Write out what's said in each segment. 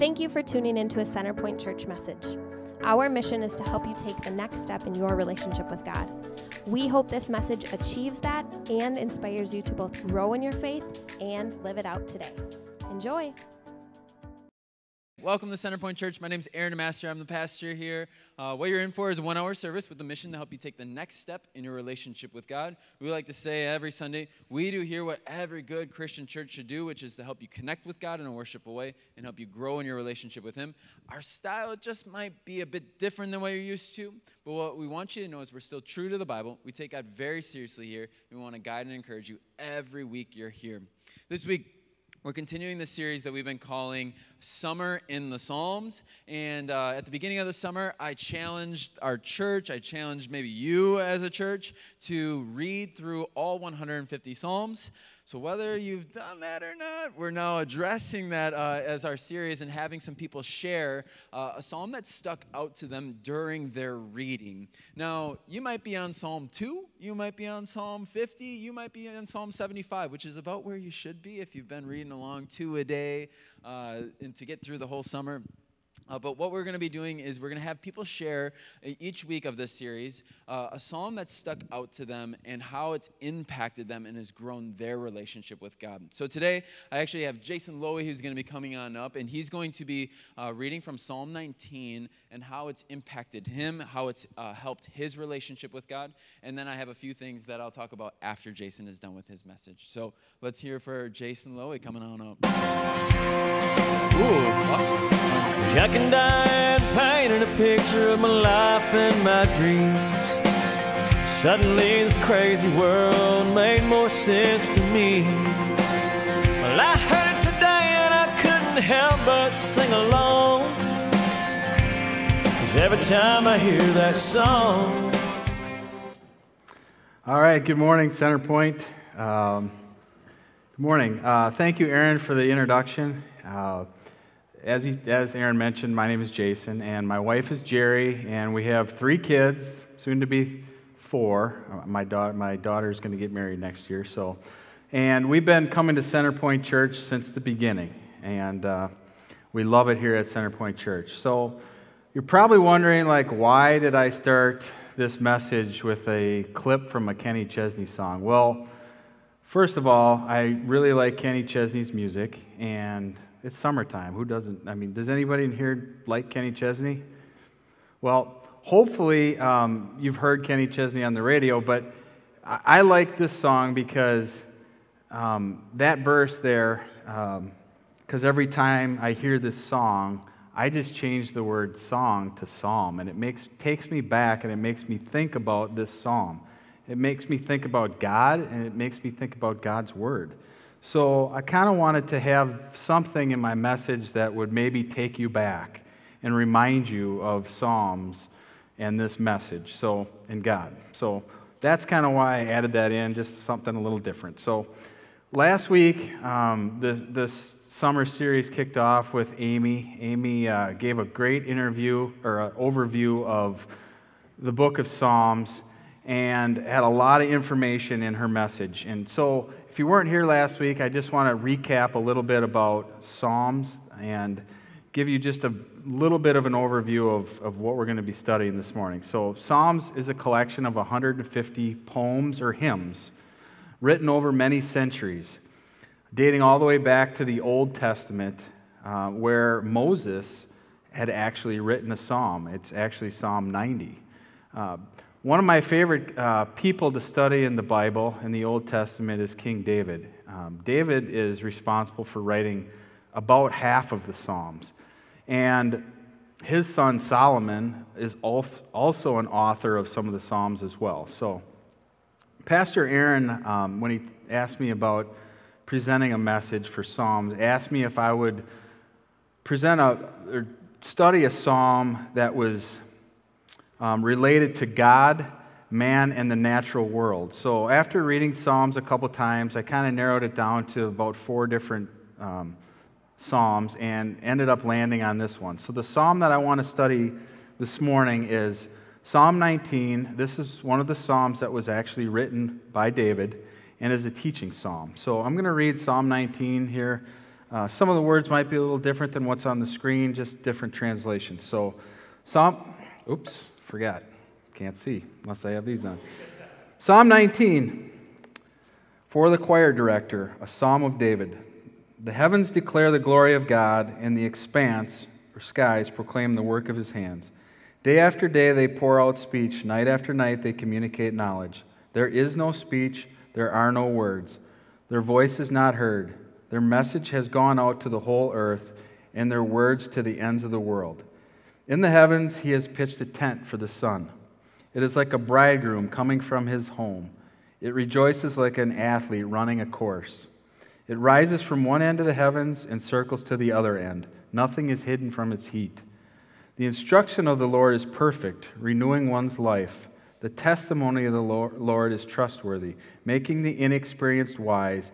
Thank you for tuning into a Centerpoint Church message. Our mission is to help you take the next step in your relationship with God. We hope this message achieves that and inspires you to both grow in your faith and live it out today. Enjoy. Welcome to Centerpoint Church. My name is Aaron Master. I'm the pastor here. Uh, what you're in for is a one hour service with the mission to help you take the next step in your relationship with God. We like to say every Sunday, we do here what every good Christian church should do, which is to help you connect with God in a worshipful way and help you grow in your relationship with Him. Our style just might be a bit different than what you're used to, but what we want you to know is we're still true to the Bible. We take God very seriously here, we want to guide and encourage you every week you're here. This week, we're continuing the series that we've been calling Summer in the Psalms. And uh, at the beginning of the summer, I challenged our church, I challenged maybe you as a church to read through all 150 Psalms. So, whether you've done that or not, we're now addressing that uh, as our series and having some people share uh, a psalm that stuck out to them during their reading. Now, you might be on Psalm 2, you might be on Psalm 50, you might be on Psalm 75, which is about where you should be if you've been reading along two a day uh, and to get through the whole summer. Uh, but what we're going to be doing is we're going to have people share uh, each week of this series uh, a psalm that stuck out to them and how it's impacted them and has grown their relationship with God. So today, I actually have Jason Lowy who's going to be coming on up, and he's going to be uh, reading from Psalm 19 and how it's impacted him, how it's uh, helped his relationship with God. And then I have a few things that I'll talk about after Jason is done with his message. So let's hear for Jason Lowy coming on up. Ooh, and Diane painted a picture of my life and my dreams. Suddenly, this crazy world made more sense to me. Well, I heard it today and I couldn't help but sing along. Cause every time I hear that song, All right, good morning, Centerpoint. Um, good morning. Uh, thank you, Aaron, for the introduction. Uh, as, he, as Aaron mentioned, my name is Jason, and my wife is Jerry, and we have three kids, soon to be four. Uh, my, da- my daughter is going to get married next year, so. And we've been coming to Centerpoint Church since the beginning, and uh, we love it here at Centerpoint Church. So you're probably wondering, like, why did I start this message with a clip from a Kenny Chesney song? Well, first of all, I really like Kenny Chesney's music, and it's summertime. Who doesn't? I mean, does anybody in here like Kenny Chesney? Well, hopefully um, you've heard Kenny Chesney on the radio, but I, I like this song because um, that verse there, because every time I hear this song, I just change the word song to psalm, and it makes, takes me back and it makes me think about this psalm. It makes me think about God, and it makes me think about God's word. So I kind of wanted to have something in my message that would maybe take you back and remind you of Psalms and this message, so in God. So that's kind of why I added that in, just something a little different. So last week, um, this, this summer series kicked off with Amy. Amy uh, gave a great interview or an overview of the book of Psalms and had a lot of information in her message. And so if you weren't here last week, I just want to recap a little bit about Psalms and give you just a little bit of an overview of, of what we're going to be studying this morning. So, Psalms is a collection of 150 poems or hymns written over many centuries, dating all the way back to the Old Testament, uh, where Moses had actually written a psalm. It's actually Psalm 90. Uh, one of my favorite uh, people to study in the Bible in the Old Testament is King David. Um, David is responsible for writing about half of the Psalms. And his son Solomon is also an author of some of the Psalms as well. So, Pastor Aaron, um, when he asked me about presenting a message for Psalms, asked me if I would present a, or study a psalm that was um, related to God, man, and the natural world. So after reading Psalms a couple times, I kind of narrowed it down to about four different um, Psalms and ended up landing on this one. So the Psalm that I want to study this morning is Psalm 19. This is one of the Psalms that was actually written by David and is a teaching psalm. So I'm going to read Psalm 19 here. Uh, some of the words might be a little different than what's on the screen, just different translations. So, Psalm, oops, forgot. Can't see unless I have these on. Psalm 19, for the choir director, a psalm of David. The heavens declare the glory of God, and the expanse, or skies, proclaim the work of his hands. Day after day they pour out speech, night after night they communicate knowledge. There is no speech, there are no words. Their voice is not heard. Their message has gone out to the whole earth, and their words to the ends of the world. In the heavens he has pitched a tent for the sun. It is like a bridegroom coming from his home. It rejoices like an athlete running a course. It rises from one end of the heavens and circles to the other end. Nothing is hidden from its heat. The instruction of the Lord is perfect, renewing one's life. The testimony of the Lord is trustworthy, making the inexperienced wise.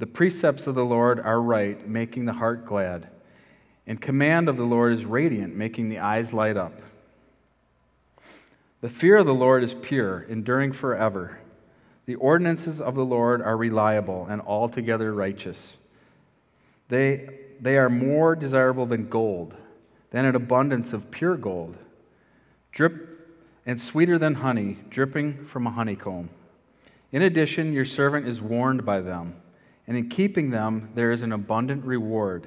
The precepts of the Lord are right, making the heart glad. And command of the Lord is radiant, making the eyes light up. The fear of the Lord is pure, enduring forever. The ordinances of the Lord are reliable and altogether righteous. They, they are more desirable than gold, than an abundance of pure gold, drip and sweeter than honey, dripping from a honeycomb. In addition, your servant is warned by them, and in keeping them there is an abundant reward.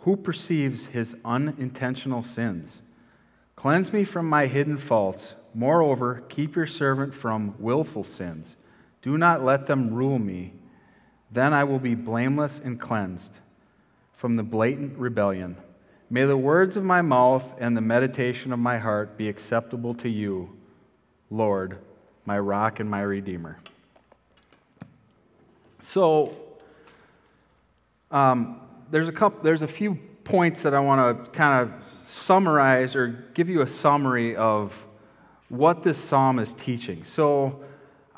Who perceives his unintentional sins? Cleanse me from my hidden faults. Moreover, keep your servant from willful sins. Do not let them rule me. Then I will be blameless and cleansed from the blatant rebellion. May the words of my mouth and the meditation of my heart be acceptable to you, Lord, my rock and my redeemer. So, um, there's a couple, there's a few points that I want to kind of summarize or give you a summary of what this psalm is teaching. So,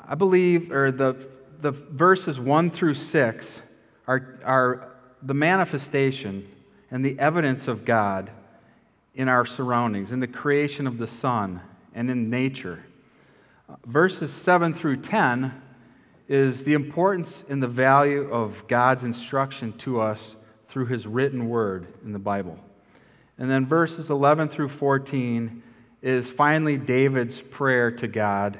I believe, or the the verses one through six are are the manifestation and the evidence of God in our surroundings, in the creation of the sun and in nature. Verses 7 through 10 is the importance and the value of God's instruction to us through his written word in the Bible. And then verses 11 through 14 is finally David's prayer to God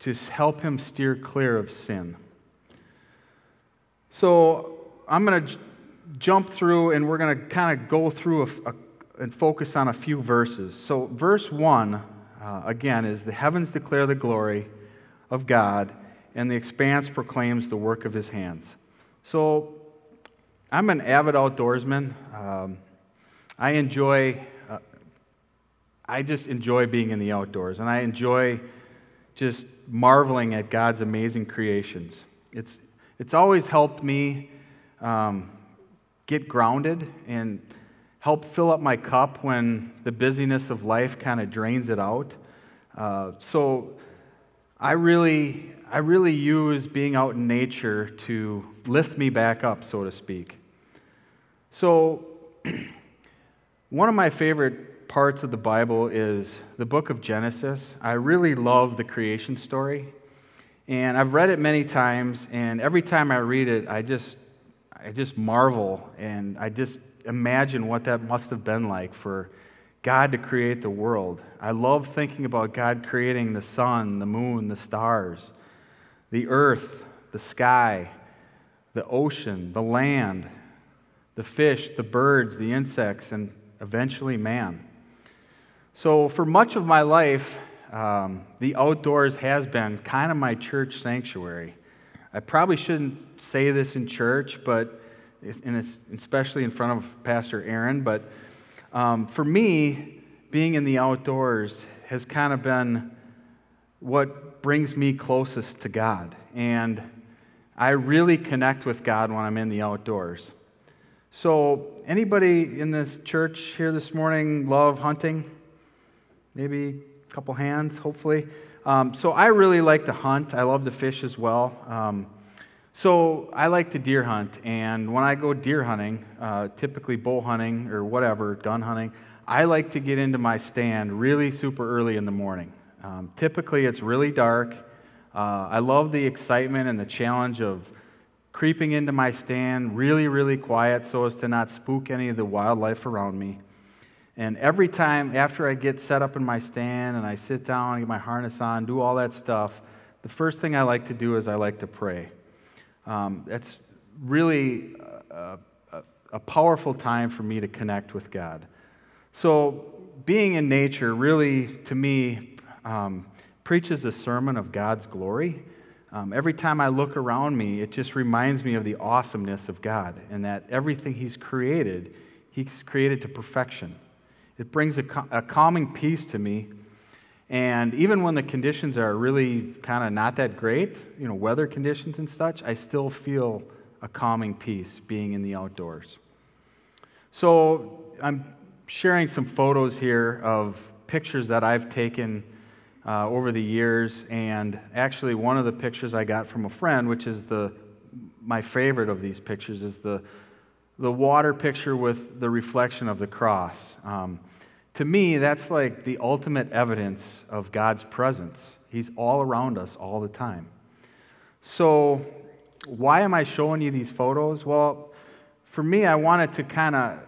to help him steer clear of sin. So I'm going to jump through and we're going to kind of go through a, a, and focus on a few verses. So, verse 1, uh, again, is the heavens declare the glory of God, and the expanse proclaims the work of his hands. So, I'm an avid outdoorsman. Um, I enjoy, uh, I just enjoy being in the outdoors, and I enjoy just marveling at God's amazing creations. It's, it's always helped me um, get grounded and help fill up my cup when the busyness of life kind of drains it out. Uh, so I really, I really use being out in nature to lift me back up, so to speak. So, one of my favorite parts of the Bible is the book of Genesis. I really love the creation story. And I've read it many times, and every time I read it, I just I just marvel and I just imagine what that must have been like for God to create the world. I love thinking about God creating the sun, the moon, the stars, the earth, the sky, the ocean, the land, the fish, the birds, the insects, and eventually man. So, for much of my life, um, the outdoors has been kind of my church sanctuary. I probably shouldn't say this in church, but and especially in front of Pastor Aaron. But um, for me, being in the outdoors has kind of been what brings me closest to God, and I really connect with God when I'm in the outdoors. So, anybody in this church here this morning love hunting? Maybe a couple hands, hopefully. Um, so I really like to hunt. I love to fish as well. Um, so I like to deer hunt, and when I go deer hunting, uh, typically bow hunting or whatever, gun hunting, I like to get into my stand really super early in the morning. Um, typically, it's really dark. Uh, I love the excitement and the challenge of creeping into my stand really, really quiet so as to not spook any of the wildlife around me. And every time after I get set up in my stand and I sit down, get my harness on, do all that stuff, the first thing I like to do is I like to pray. Um, that's really a, a, a powerful time for me to connect with God. So, being in nature really, to me, um, preaches a sermon of God's glory. Um, every time I look around me, it just reminds me of the awesomeness of God and that everything He's created, He's created to perfection. It brings a, a calming peace to me. And even when the conditions are really kind of not that great, you know, weather conditions and such, I still feel a calming peace being in the outdoors. So I'm sharing some photos here of pictures that I've taken uh, over the years, and actually one of the pictures I got from a friend, which is the my favorite of these pictures, is the the water picture with the reflection of the cross. Um, to me, that's like the ultimate evidence of God's presence. He's all around us all the time. So, why am I showing you these photos? Well, for me, I wanted to kind of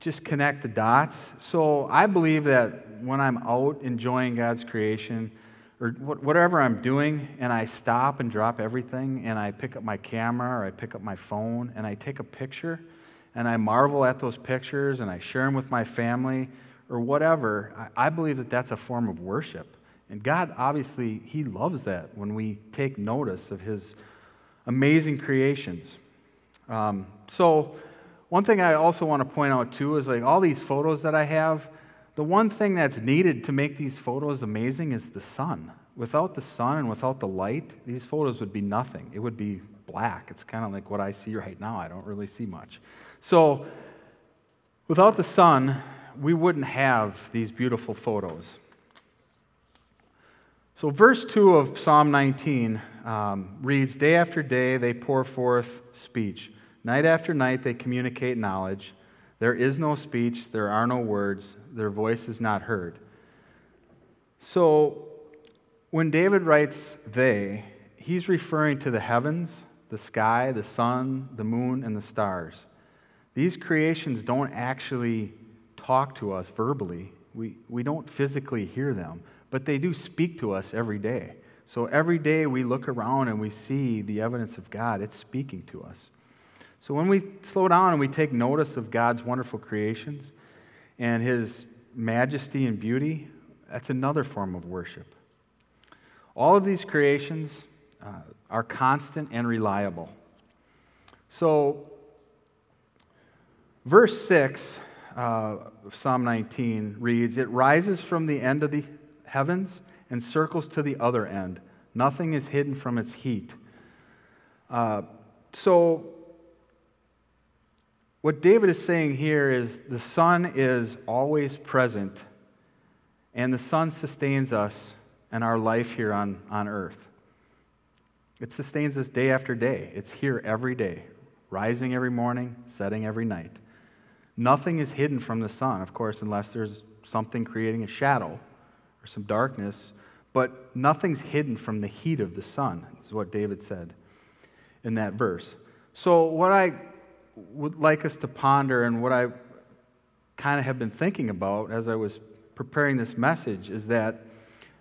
just connect the dots. So, I believe that when I'm out enjoying God's creation, or whatever I'm doing, and I stop and drop everything, and I pick up my camera or I pick up my phone and I take a picture, and I marvel at those pictures and I share them with my family or whatever, I believe that that's a form of worship. And God, obviously, He loves that when we take notice of His amazing creations. Um, so, one thing I also want to point out too is like all these photos that I have, the one thing that's needed to make these photos amazing is the sun. Without the sun and without the light, these photos would be nothing. It would be black. It's kind of like what I see right now. I don't really see much. So, without the sun, we wouldn't have these beautiful photos. So, verse 2 of Psalm 19 um, reads Day after day they pour forth speech, night after night they communicate knowledge. There is no speech, there are no words, their voice is not heard. So, when David writes they, he's referring to the heavens, the sky, the sun, the moon, and the stars. These creations don't actually talk to us verbally, we, we don't physically hear them, but they do speak to us every day. So every day we look around and we see the evidence of God, it's speaking to us. So when we slow down and we take notice of God's wonderful creations and His majesty and beauty, that's another form of worship. All of these creations uh, are constant and reliable. So, verse 6 uh, of Psalm 19 reads It rises from the end of the heavens and circles to the other end. Nothing is hidden from its heat. Uh, so, what David is saying here is the sun is always present, and the sun sustains us and our life here on, on earth. It sustains us day after day. It's here every day, rising every morning, setting every night. Nothing is hidden from the sun, of course, unless there's something creating a shadow or some darkness, but nothing's hidden from the heat of the sun, is what David said in that verse. So, what I would like us to ponder and what I kind of have been thinking about as I was preparing this message is that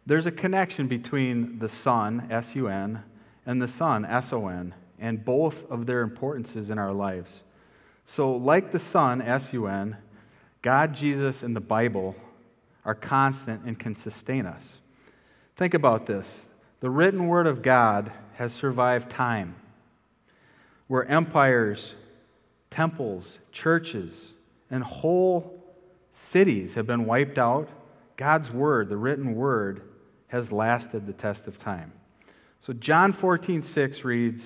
there's a connection between the sun, S U N, and the sun, S O N, and both of their importances in our lives. So, like the sun, S U N, God, Jesus, and the Bible are constant and can sustain us. Think about this the written word of God has survived time, where empires, temples, churches, and whole cities have been wiped out. God's word, the written word, has lasted the test of time. So John 14, 6 reads,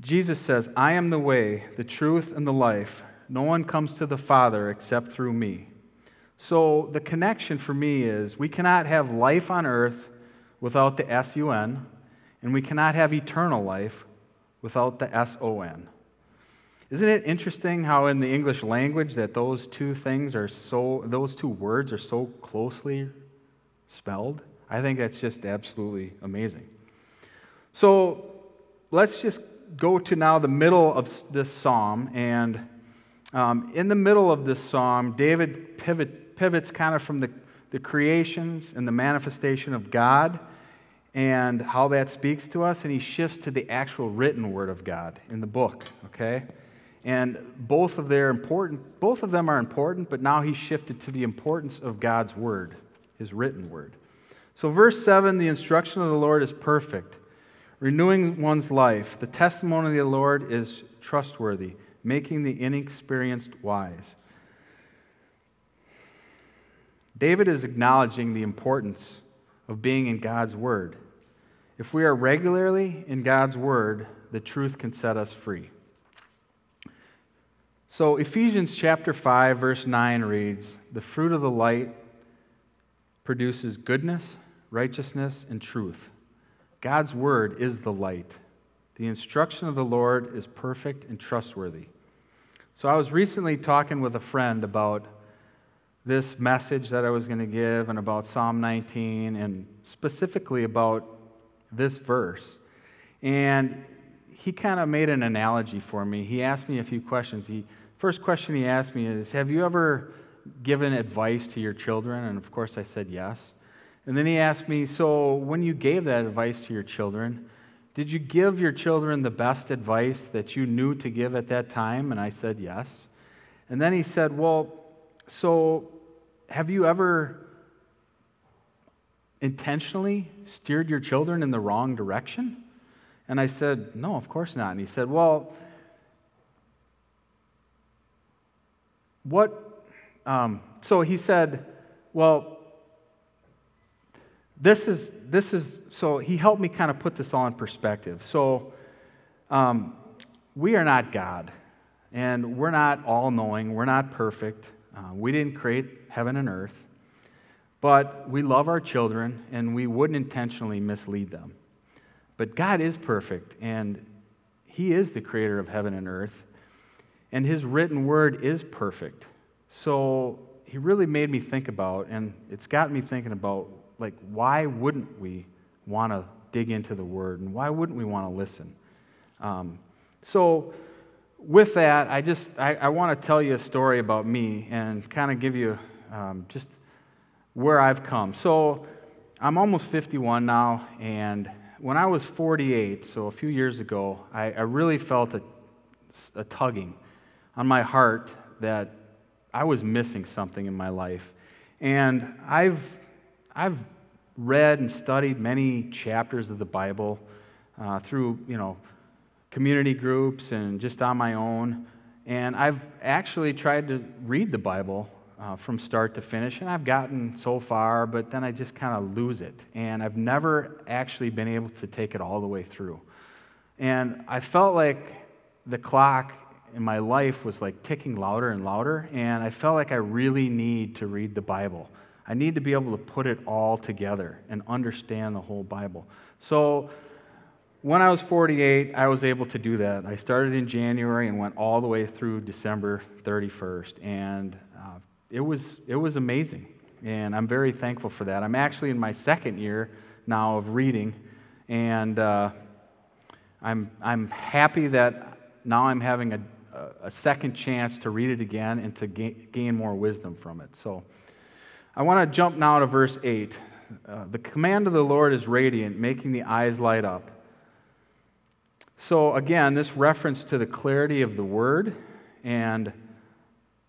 Jesus says, I am the way, the truth, and the life. No one comes to the Father except through me. So the connection for me is we cannot have life on earth without the S U N, and we cannot have eternal life without the S O N. Isn't it interesting how in the English language that those two things are so those two words are so closely spelled? I think that's just absolutely amazing. So let's just go to now the middle of this psalm. And um, in the middle of this psalm, David pivot, pivots kind of from the, the creations and the manifestation of God and how that speaks to us, and he shifts to the actual written word of God in the book, okay? And both of their important both of them are important, but now he's shifted to the importance of God's word, his written word. So verse 7, the instruction of the Lord is perfect, renewing one's life. The testimony of the Lord is trustworthy, making the inexperienced wise. David is acknowledging the importance of being in God's word. If we are regularly in God's Word, the truth can set us free. So, Ephesians chapter 5, verse 9 reads The fruit of the light produces goodness, righteousness, and truth. God's Word is the light. The instruction of the Lord is perfect and trustworthy. So, I was recently talking with a friend about this message that I was going to give and about Psalm 19 and specifically about this verse. And he kind of made an analogy for me. He asked me a few questions. He, first question he asked me is Have you ever given advice to your children? And of course, I said yes. And then he asked me, So when you gave that advice to your children, did you give your children the best advice that you knew to give at that time? And I said yes. And then he said, Well, so have you ever intentionally steered your children in the wrong direction? And I said, No, of course not. And he said, Well, what? Um, so he said, Well, this is, this is, so he helped me kind of put this all in perspective. So um, we are not God, and we're not all knowing, we're not perfect. Uh, we didn't create heaven and earth. But we love our children and we wouldn't intentionally mislead them. But God is perfect and He is the creator of heaven and earth. And His written word is perfect. So He really made me think about, and it's got me thinking about, like, why wouldn't we want to dig into the word and why wouldn't we want to listen? Um, so, with that, I just I, I want to tell you a story about me and kind of give you um, just where I've come. So I'm almost 51 now, and when I was 48, so a few years ago, I, I really felt a, a tugging on my heart that I was missing something in my life. And I've, I've read and studied many chapters of the Bible uh, through, you know, community groups and just on my own. And I've actually tried to read the Bible uh, from start to finish, and I've gotten so far, but then I just kind of lose it. And I've never actually been able to take it all the way through. And I felt like the clock in my life was like ticking louder and louder, and I felt like I really need to read the Bible. I need to be able to put it all together and understand the whole Bible. So, when I was 48, I was able to do that. I started in January and went all the way through December 31st. And uh, it was, it was amazing. And I'm very thankful for that. I'm actually in my second year now of reading, and uh, I'm, I'm happy that now I'm having a, a second chance to read it again and to gain, gain more wisdom from it. So I want to jump now to verse 8. Uh, the command of the Lord is radiant, making the eyes light up. So, again, this reference to the clarity of the word and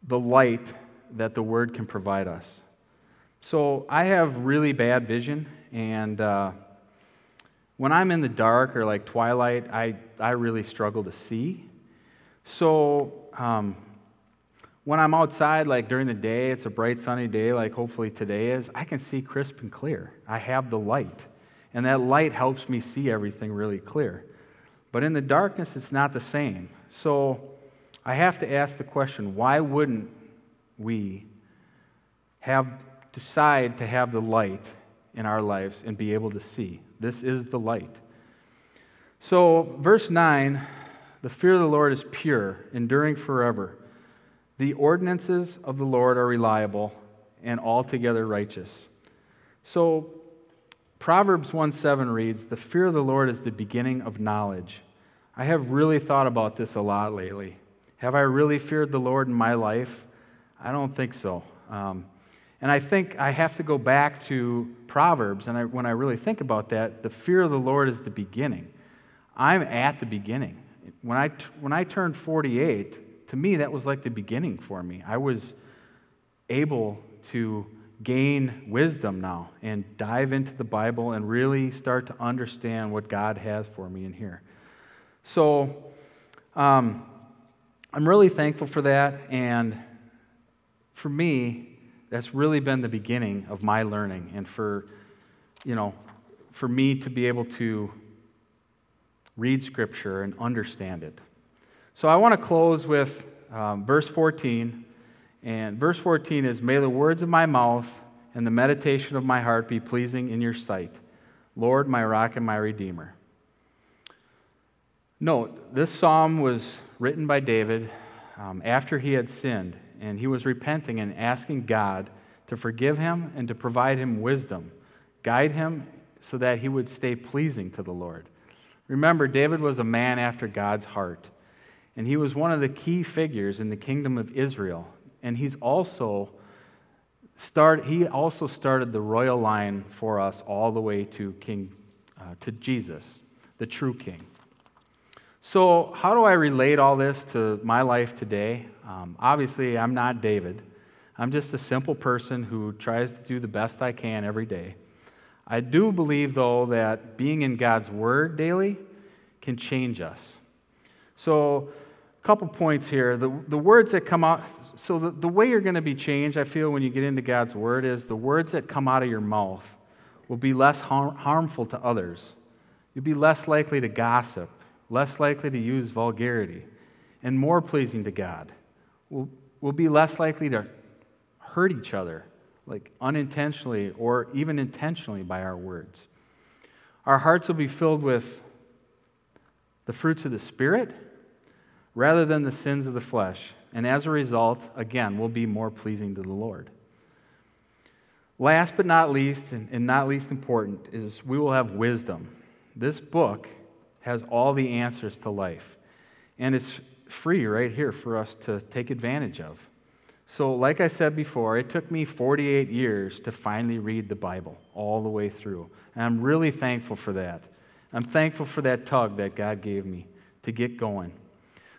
the light that the Word can provide us. So I have really bad vision, and uh, when I'm in the dark or like twilight, I, I really struggle to see. So um, when I'm outside, like during the day, it's a bright sunny day, like hopefully today is, I can see crisp and clear. I have the light, and that light helps me see everything really clear. But in the darkness, it's not the same. So I have to ask the question why wouldn't we have decide to have the light in our lives and be able to see. This is the light. So, verse 9 the fear of the Lord is pure, enduring forever. The ordinances of the Lord are reliable and altogether righteous. So, Proverbs 1 7 reads, The fear of the Lord is the beginning of knowledge. I have really thought about this a lot lately. Have I really feared the Lord in my life? I don't think so. Um, and I think I have to go back to Proverbs, and I, when I really think about that, the fear of the Lord is the beginning. I'm at the beginning. When I, when I turned 48, to me, that was like the beginning for me. I was able to gain wisdom now and dive into the Bible and really start to understand what God has for me in here. So um, I'm really thankful for that. And for me, that's really been the beginning of my learning and for, you know, for me to be able to read Scripture and understand it. So I want to close with um, verse 14 and verse 14 is May the words of my mouth and the meditation of my heart be pleasing in your sight, Lord, my rock and my redeemer. Note, this psalm was written by David um, after he had sinned, and he was repenting and asking God to forgive him and to provide him wisdom, guide him so that he would stay pleasing to the Lord. Remember, David was a man after God's heart, and he was one of the key figures in the kingdom of Israel and he's also start, he also started the royal line for us all the way to King uh, to Jesus, the true King. So, how do I relate all this to my life today? Um, obviously, I'm not David. I'm just a simple person who tries to do the best I can every day. I do believe, though, that being in God's Word daily can change us. So, a couple points here. The, the words that come out, so the, the way you're going to be changed, I feel, when you get into God's Word is the words that come out of your mouth will be less har- harmful to others. You'll be less likely to gossip, less likely to use vulgarity, and more pleasing to God. We'll, we'll be less likely to hurt each other, like unintentionally or even intentionally by our words. Our hearts will be filled with the fruits of the Spirit rather than the sins of the flesh and as a result, again, we'll be more pleasing to the Lord. Last but not least, and not least important, is we will have wisdom. This book has all the answers to life, and it's free right here for us to take advantage of. So, like I said before, it took me 48 years to finally read the Bible all the way through. And I'm really thankful for that. I'm thankful for that tug that God gave me to get going.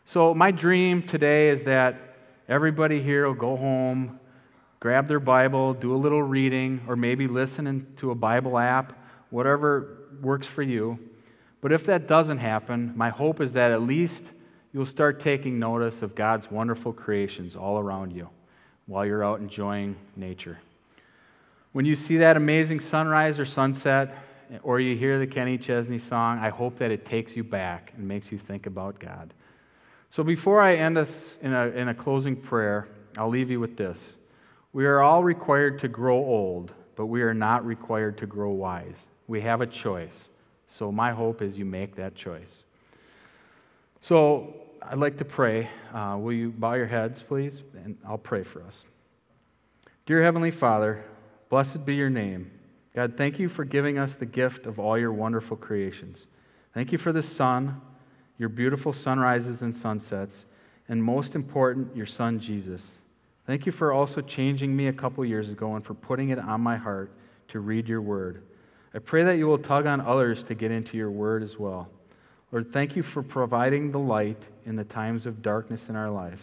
So, my dream today is that everybody here will go home, grab their Bible, do a little reading, or maybe listen to a Bible app, whatever works for you. But if that doesn't happen, my hope is that at least you'll start taking notice of God's wonderful creations all around you while you're out enjoying nature. When you see that amazing sunrise or sunset, or you hear the Kenny Chesney song, I hope that it takes you back and makes you think about God. So before I end us in a, in a closing prayer, I'll leave you with this. We are all required to grow old, but we are not required to grow wise. We have a choice. So my hope is you make that choice. So I'd like to pray. Uh, will you bow your heads, please? And I'll pray for us. Dear Heavenly Father, blessed be your name. God, thank you for giving us the gift of all your wonderful creations. Thank you for the sun your beautiful sunrises and sunsets, and most important, your son Jesus. Thank you for also changing me a couple years ago and for putting it on my heart to read your word. I pray that you will tug on others to get into your word as well. Lord, thank you for providing the light in the times of darkness in our lives.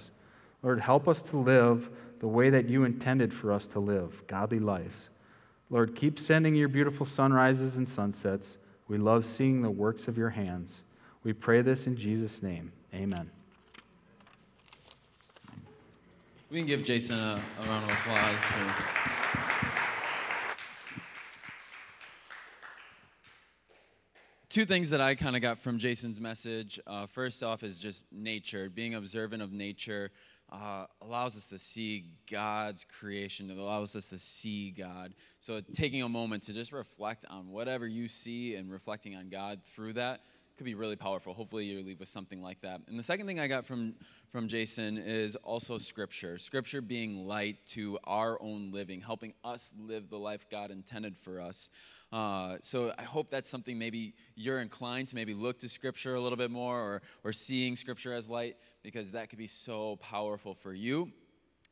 Lord, help us to live the way that you intended for us to live, godly lives. Lord, keep sending your beautiful sunrises and sunsets. We love seeing the works of your hands. We pray this in Jesus' name. Amen. We can give Jason a, a round of applause. For... Two things that I kind of got from Jason's message. Uh, first off, is just nature, being observant of nature. Uh, allows us to see God's creation. It allows us to see God. So, taking a moment to just reflect on whatever you see and reflecting on God through that could be really powerful. Hopefully, you leave with something like that. And the second thing I got from from Jason is also Scripture. Scripture being light to our own living, helping us live the life God intended for us. Uh, so I hope that's something maybe you're inclined to maybe look to Scripture a little bit more, or or seeing Scripture as light, because that could be so powerful for you.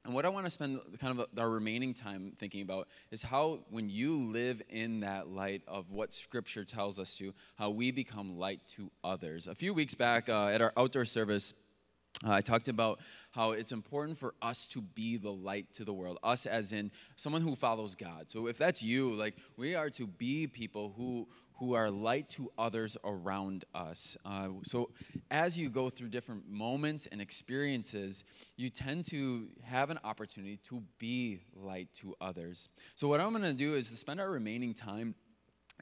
And what I want to spend kind of our remaining time thinking about is how, when you live in that light of what Scripture tells us to, how we become light to others. A few weeks back uh, at our outdoor service, uh, I talked about how it's important for us to be the light to the world, us as in someone who follows God. So if that's you, like we are to be people who who are light to others around us. Uh, so, as you go through different moments and experiences, you tend to have an opportunity to be light to others. So, what I'm going to do is to spend our remaining time.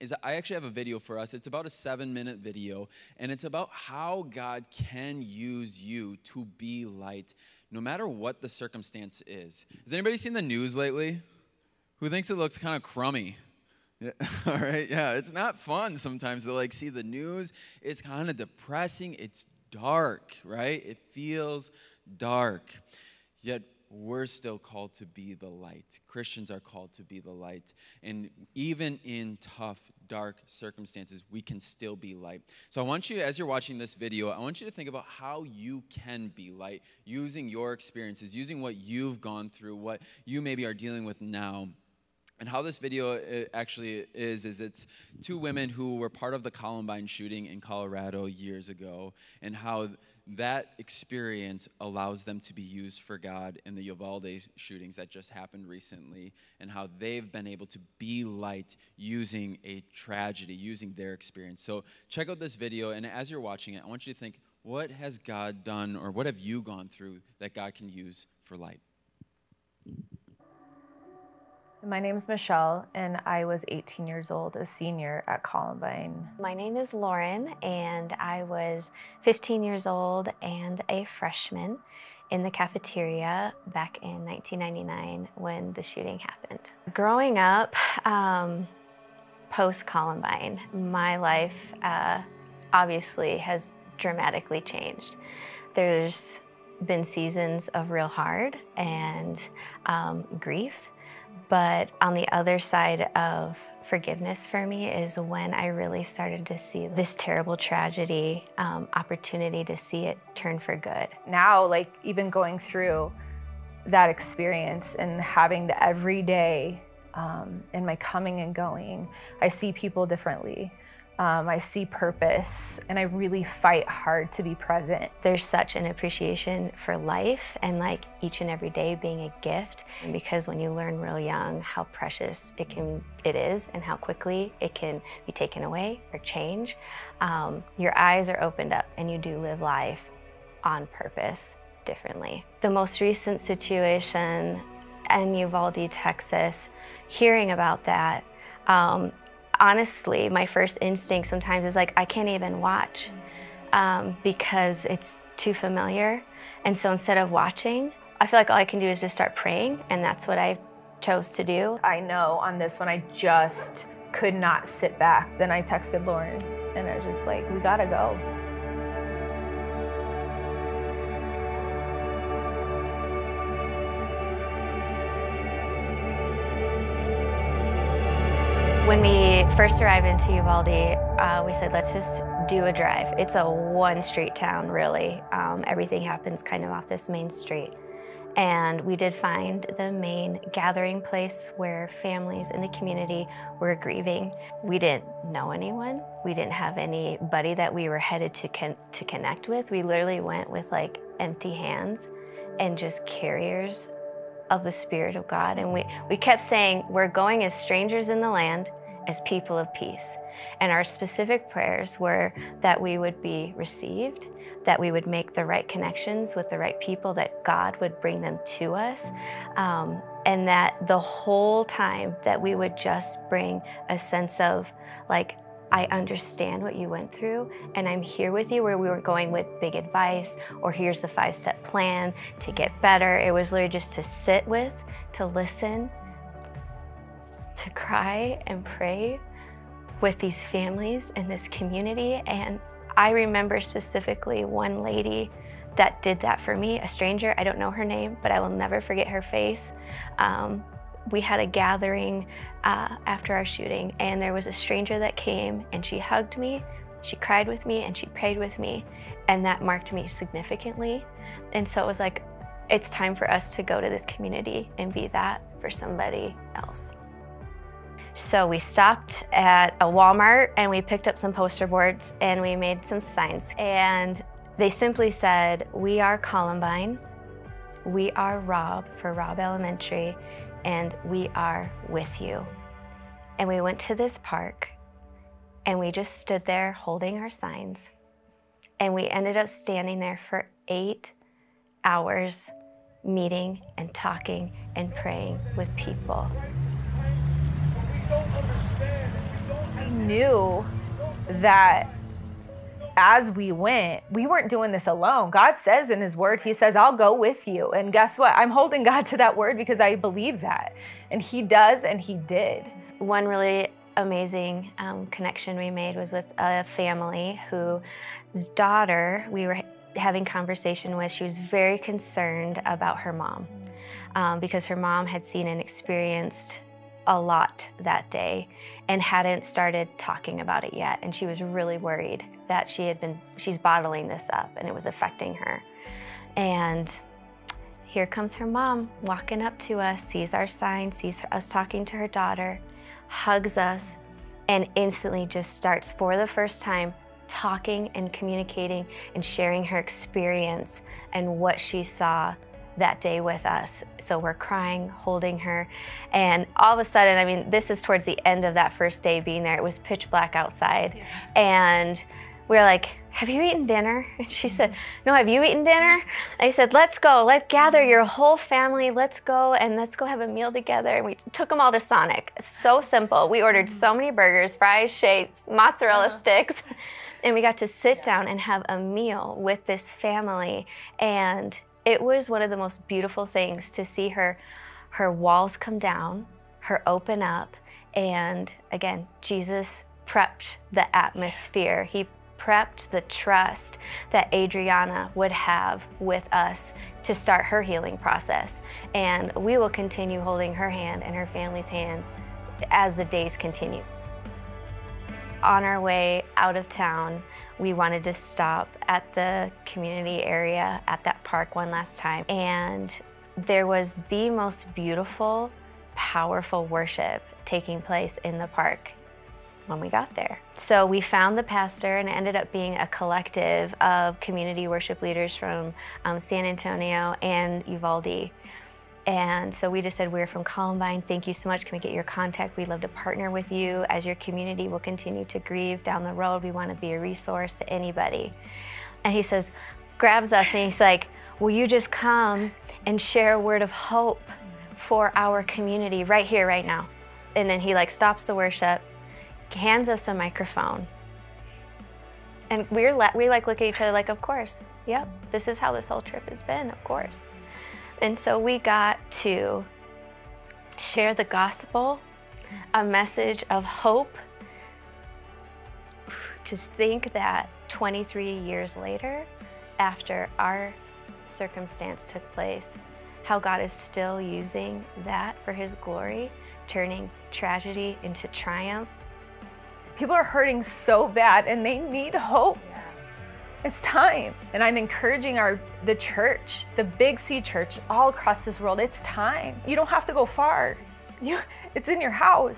Is I actually have a video for us. It's about a seven minute video, and it's about how God can use you to be light no matter what the circumstance is. Has anybody seen the news lately? Who thinks it looks kind of crummy? Yeah, all right. Yeah, it's not fun sometimes to like see the news. It's kind of depressing. It's dark, right? It feels dark. Yet we're still called to be the light. Christians are called to be the light. And even in tough, dark circumstances, we can still be light. So I want you, as you're watching this video, I want you to think about how you can be light using your experiences, using what you've gone through, what you maybe are dealing with now. And how this video uh, actually is, is it's two women who were part of the Columbine shooting in Colorado years ago, and how that experience allows them to be used for God in the Uvalde shootings that just happened recently, and how they've been able to be light using a tragedy, using their experience. So check out this video, and as you're watching it, I want you to think, what has God done, or what have you gone through that God can use for light? My name is Michelle, and I was 18 years old, a senior at Columbine. My name is Lauren, and I was 15 years old and a freshman in the cafeteria back in 1999 when the shooting happened. Growing up, um, post Columbine, my life uh, obviously has dramatically changed. There's been seasons of real hard and um, grief but on the other side of forgiveness for me is when I really started to see this terrible tragedy, um, opportunity to see it turn for good. Now, like even going through that experience and having the everyday um, in my coming and going, I see people differently. Um, I see purpose and I really fight hard to be present. There's such an appreciation for life and like each and every day being a gift because when you learn real young how precious it can it is and how quickly it can be taken away or change, um, your eyes are opened up and you do live life on purpose differently. The most recent situation in Uvalde, Texas, hearing about that, um, honestly, my first instinct sometimes is like, I can't even watch um, because it's too familiar. And so instead of watching, I feel like all I can do is just start praying, and that's what I chose to do. I know on this one, I just could not sit back. Then I texted Lauren, and I was just like, we gotta go. When we first arrived into Uvalde, uh, we said, let's just do a drive. It's a one street town, really. Um, everything happens kind of off this main street. And we did find the main gathering place where families in the community were grieving. We didn't know anyone. We didn't have anybody that we were headed to, con- to connect with. We literally went with like empty hands and just carriers of the Spirit of God. And we, we kept saying, We're going as strangers in the land as people of peace. And our specific prayers were that we would be received, that we would make the right connections with the right people, that God would bring them to us, um, and that the whole time that we would just bring a sense of like, I understand what you went through, and I'm here with you. Where we weren't going with big advice or here's the five step plan to get better. It was literally just to sit with, to listen, to cry and pray with these families and this community. And I remember specifically one lady that did that for me, a stranger. I don't know her name, but I will never forget her face. Um, we had a gathering uh, after our shooting, and there was a stranger that came and she hugged me, she cried with me, and she prayed with me, and that marked me significantly. And so it was like, it's time for us to go to this community and be that for somebody else. So we stopped at a Walmart and we picked up some poster boards and we made some signs. And they simply said, We are Columbine, we are Robb for Robb Elementary, and we are with you. And we went to this park and we just stood there holding our signs. And we ended up standing there for eight hours, meeting and talking and praying with people. I knew that as we went, we weren't doing this alone. God says in His Word, He says, I'll go with you. And guess what? I'm holding God to that word because I believe that. And He does, and He did. One really amazing um, connection we made was with a family whose daughter we were having conversation with. She was very concerned about her mom um, because her mom had seen and experienced a lot that day and hadn't started talking about it yet. And she was really worried that she had been she's bottling this up and it was affecting her. And here comes her mom walking up to us sees our sign sees us talking to her daughter hugs us and instantly just starts for the first time talking and communicating and sharing her experience and what she saw that day with us. So we're crying, holding her. And all of a sudden, I mean, this is towards the end of that first day being there. It was pitch black outside. Yeah. And we were like, Have you eaten dinner? And she said, No, have you eaten dinner? And I said, Let's go. Let's gather your whole family. Let's go and let's go have a meal together. And we took them all to Sonic. So simple. We ordered so many burgers, fries, shakes, mozzarella uh-huh. sticks. And we got to sit yeah. down and have a meal with this family. And it was one of the most beautiful things to see her her walls come down, her open up, and again, Jesus prepped the atmosphere. He prepped the trust that Adriana would have with us to start her healing process. And we will continue holding her hand and her family's hands as the days continue. On our way out of town, we wanted to stop at the community area at that park one last time. And there was the most beautiful, powerful worship taking place in the park when we got there. So we found the pastor, and it ended up being a collective of community worship leaders from um, San Antonio and Uvalde. And so we just said, We're from Columbine. Thank you so much. Can we get your contact? We'd love to partner with you as your community will continue to grieve down the road. We want to be a resource to anybody. And he says, grabs us and he's like, Will you just come and share a word of hope for our community right here, right now? And then he like stops the worship, hands us a microphone. And we're le- we like look at each other like, of course, yep, this is how this whole trip has been, of course. And so we got to share the gospel, a message of hope. To think that 23 years later, after our circumstance took place, how God is still using that for His glory, turning tragedy into triumph. People are hurting so bad and they need hope. It's time. And I'm encouraging our the church, the Big C church all across this world. It's time. You don't have to go far. You it's in your house.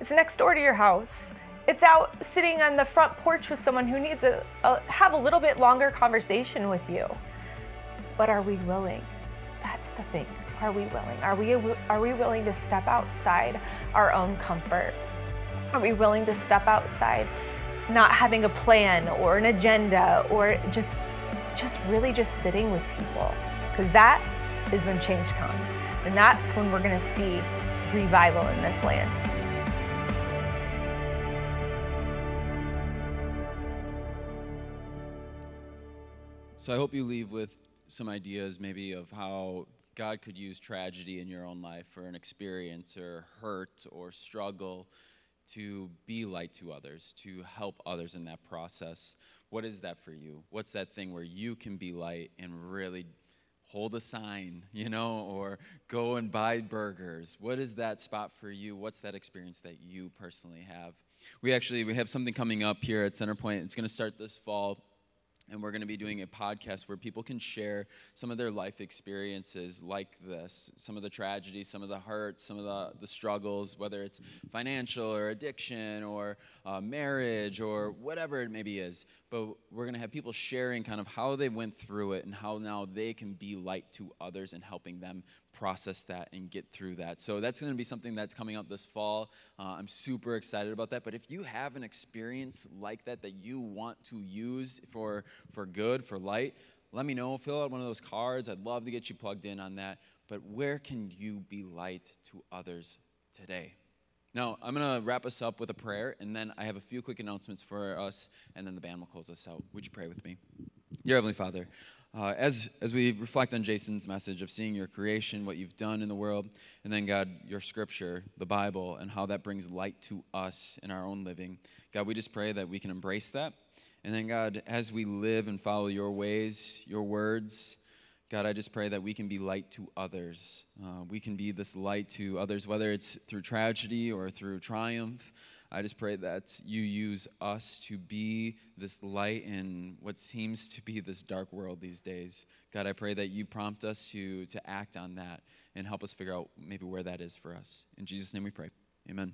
It's next door to your house. It's out sitting on the front porch with someone who needs to uh, have a little bit longer conversation with you. But are we willing? That's the thing. Are we willing? Are we are we willing to step outside our own comfort? Are we willing to step outside not having a plan or an agenda or just just really just sitting with people. Because that is when change comes. And that's when we're going to see revival in this land. So i hope you leave with some ideas maybe of how god could use tragedy in your own life or an experience or hurt or struggle to be light to others, to help others in that process. What is that for you? What's that thing where you can be light and really hold a sign, you know, or go and buy burgers? What is that spot for you? What's that experience that you personally have? We actually we have something coming up here at Centerpoint. It's going to start this fall and we're going to be doing a podcast where people can share some of their life experiences like this some of the tragedies some of the hurts some of the, the struggles whether it's financial or addiction or uh, marriage or whatever it maybe is but we're going to have people sharing kind of how they went through it and how now they can be light to others and helping them process that and get through that. So that's going to be something that's coming out this fall. Uh, I'm super excited about that. But if you have an experience like that that you want to use for for good, for light, let me know. Fill out one of those cards. I'd love to get you plugged in on that. But where can you be light to others today? Now, I'm going to wrap us up with a prayer, and then I have a few quick announcements for us, and then the band will close us out. Would you pray with me? Dear Heavenly Father, uh, as, as we reflect on Jason's message of seeing your creation, what you've done in the world, and then, God, your scripture, the Bible, and how that brings light to us in our own living, God, we just pray that we can embrace that. And then, God, as we live and follow your ways, your words, God, I just pray that we can be light to others. Uh, we can be this light to others, whether it's through tragedy or through triumph. I just pray that you use us to be this light in what seems to be this dark world these days. God, I pray that you prompt us to, to act on that and help us figure out maybe where that is for us. In Jesus' name we pray. Amen.